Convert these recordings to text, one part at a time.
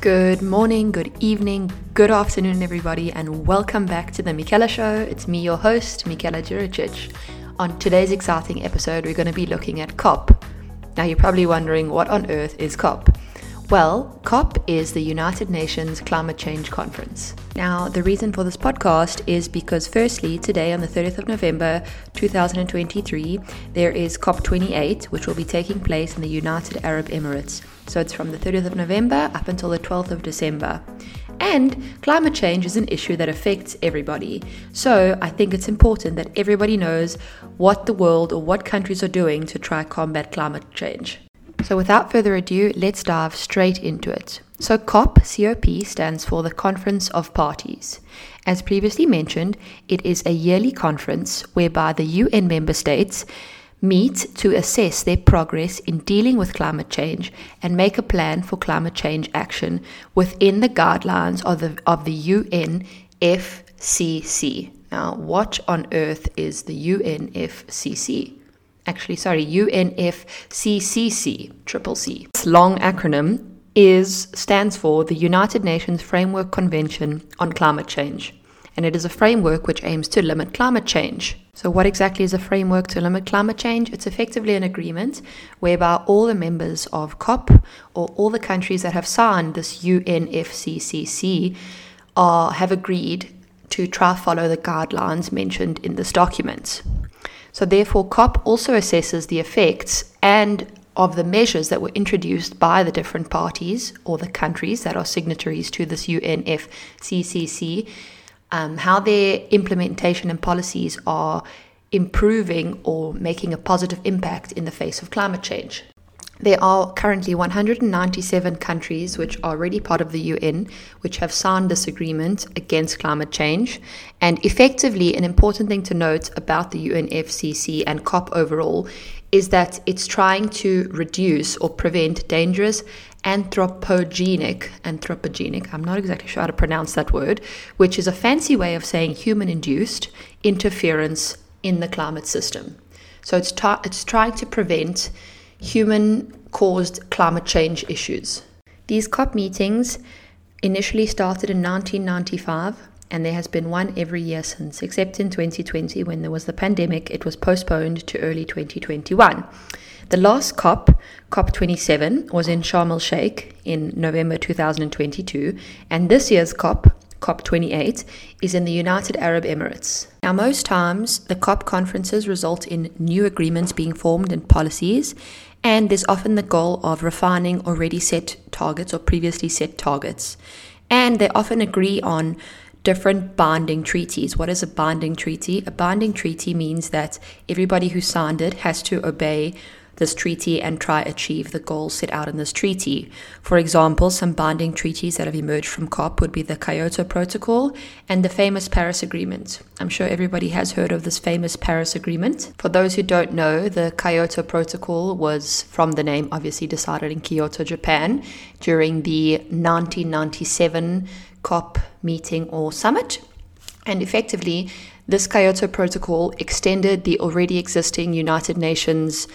Good morning, good evening, good afternoon, everybody, and welcome back to the Mikela Show. It's me, your host, Mikela Juricic. On today's exciting episode, we're going to be looking at COP. Now, you're probably wondering what on earth is COP? Well, COP is the United Nations Climate Change Conference. Now, the reason for this podcast is because, firstly, today on the 30th of November 2023, there is COP28, which will be taking place in the United Arab Emirates. So it's from the 30th of November up until the 12th of December. And climate change is an issue that affects everybody. So I think it's important that everybody knows what the world or what countries are doing to try combat climate change. So, without further ado, let's dive straight into it. So, COP, COP stands for the Conference of Parties. As previously mentioned, it is a yearly conference whereby the UN member states meet to assess their progress in dealing with climate change and make a plan for climate change action within the guidelines of the, of the UNFCCC. Now, what on earth is the UNFCCC? Actually, sorry, UNFCCC, triple C. This long acronym is stands for the United Nations Framework Convention on Climate Change, and it is a framework which aims to limit climate change. So, what exactly is a framework to limit climate change? It's effectively an agreement whereby all the members of COP or all the countries that have signed this UNFCCC are have agreed to try to follow the guidelines mentioned in this document. So, therefore, COP also assesses the effects and of the measures that were introduced by the different parties or the countries that are signatories to this UNFCCC, um, how their implementation and policies are improving or making a positive impact in the face of climate change. There are currently 197 countries which are already part of the UN which have signed this agreement against climate change. And effectively, an important thing to note about the UNFCCC and COP overall is that it's trying to reduce or prevent dangerous anthropogenic, anthropogenic, I'm not exactly sure how to pronounce that word, which is a fancy way of saying human induced interference in the climate system. So it's, ta- it's trying to prevent human caused climate change issues. These COP meetings initially started in 1995 and there has been one every year since, except in 2020 when there was the pandemic, it was postponed to early 2021. The last COP, COP27, was in Sharm el Sheikh in November 2022, and this year's COP, COP28, is in the United Arab Emirates. Now, most times, the COP conferences result in new agreements being formed and policies, and there's often the goal of refining already set targets or previously set targets. And they often agree on different binding treaties. What is a binding treaty? A binding treaty means that everybody who signed it has to obey this treaty and try to achieve the goals set out in this treaty. For example, some binding treaties that have emerged from COP would be the Kyoto Protocol and the famous Paris Agreement. I'm sure everybody has heard of this famous Paris Agreement. For those who don't know, the Kyoto Protocol was from the name obviously decided in Kyoto, Japan during the 1997 COP meeting or summit. And effectively, this Kyoto Protocol extended the already existing United Nations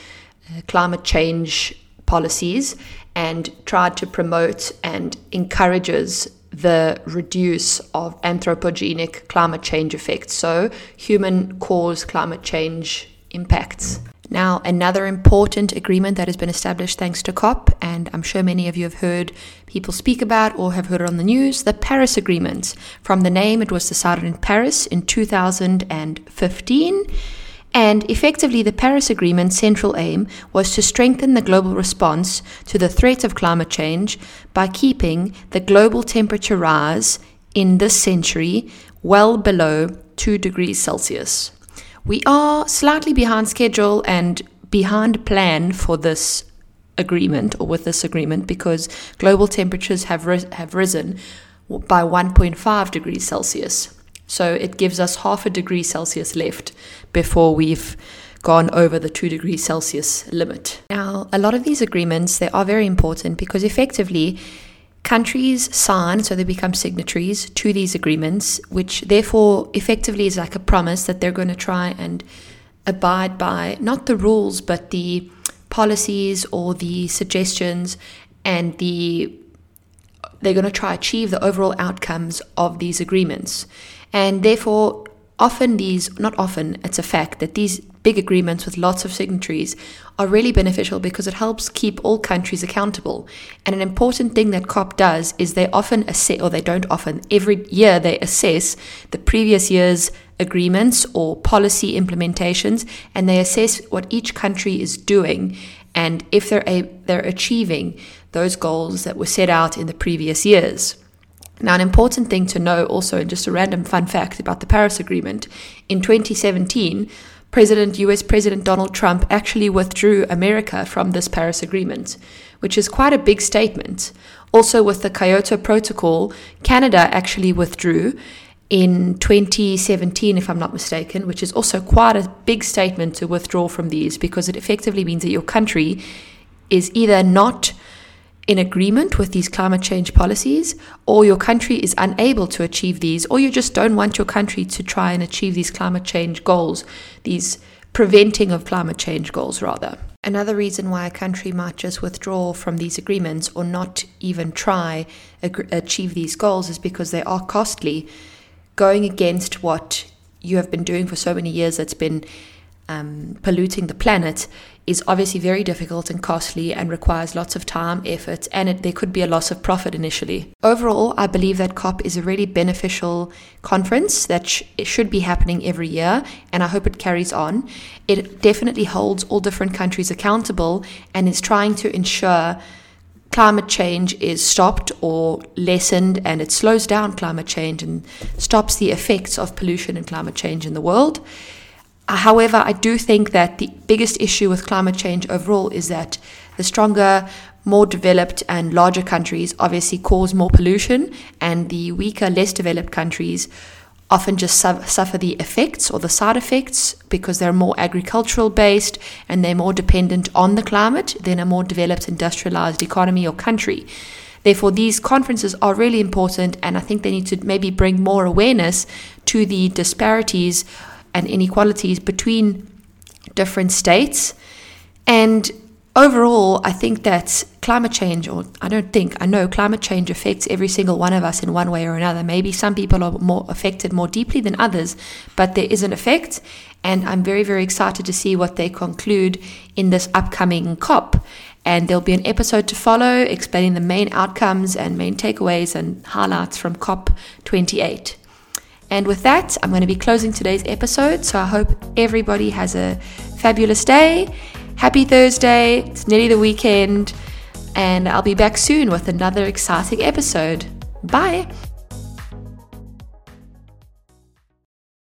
Uh, climate change policies and tried to promote and encourages the reduce of anthropogenic climate change effects, so human caused climate change impacts. Now, another important agreement that has been established thanks to COP, and I'm sure many of you have heard people speak about or have heard it on the news, the Paris Agreement. From the name, it was decided in Paris in 2015 and effectively, the Paris Agreement's central aim was to strengthen the global response to the threat of climate change by keeping the global temperature rise in this century well below 2 degrees Celsius. We are slightly behind schedule and behind plan for this agreement or with this agreement because global temperatures have, ri- have risen by 1.5 degrees Celsius. So it gives us half a degree Celsius left before we've gone over the 2 degrees Celsius limit. Now, a lot of these agreements they are very important because effectively countries sign so they become signatories to these agreements which therefore effectively is like a promise that they're going to try and abide by not the rules but the policies or the suggestions and the they're going to try achieve the overall outcomes of these agreements. And therefore, often these, not often, it's a fact that these big agreements with lots of signatories are really beneficial because it helps keep all countries accountable. And an important thing that COP does is they often assess, or they don't often, every year they assess the previous year's agreements or policy implementations and they assess what each country is doing and if they're, a, they're achieving those goals that were set out in the previous years. Now, an important thing to know also, just a random fun fact about the Paris Agreement, in 2017, President, US President Donald Trump actually withdrew America from this Paris Agreement, which is quite a big statement. Also, with the Kyoto Protocol, Canada actually withdrew in 2017, if I'm not mistaken, which is also quite a big statement to withdraw from these because it effectively means that your country is either not in agreement with these climate change policies, or your country is unable to achieve these, or you just don't want your country to try and achieve these climate change goals, these preventing of climate change goals, rather. Another reason why a country might just withdraw from these agreements or not even try ag- achieve these goals is because they are costly. Going against what you have been doing for so many years that's been um, polluting the planet is obviously very difficult and costly and requires lots of time, effort, and it, there could be a loss of profit initially. Overall, I believe that COP is a really beneficial conference that sh- should be happening every year, and I hope it carries on. It definitely holds all different countries accountable and is trying to ensure climate change is stopped or lessened and it slows down climate change and stops the effects of pollution and climate change in the world. However, I do think that the biggest issue with climate change overall is that the stronger, more developed, and larger countries obviously cause more pollution, and the weaker, less developed countries often just su- suffer the effects or the side effects because they're more agricultural based and they're more dependent on the climate than a more developed, industrialized economy or country. Therefore, these conferences are really important, and I think they need to maybe bring more awareness to the disparities and inequalities between different states. And overall, I think that climate change, or I don't think, I know climate change affects every single one of us in one way or another. Maybe some people are more affected more deeply than others, but there is an effect. And I'm very, very excited to see what they conclude in this upcoming COP. And there'll be an episode to follow explaining the main outcomes and main takeaways and highlights from COP28. And with that, I'm going to be closing today's episode. So I hope everybody has a fabulous day. Happy Thursday. It's nearly the weekend. And I'll be back soon with another exciting episode. Bye.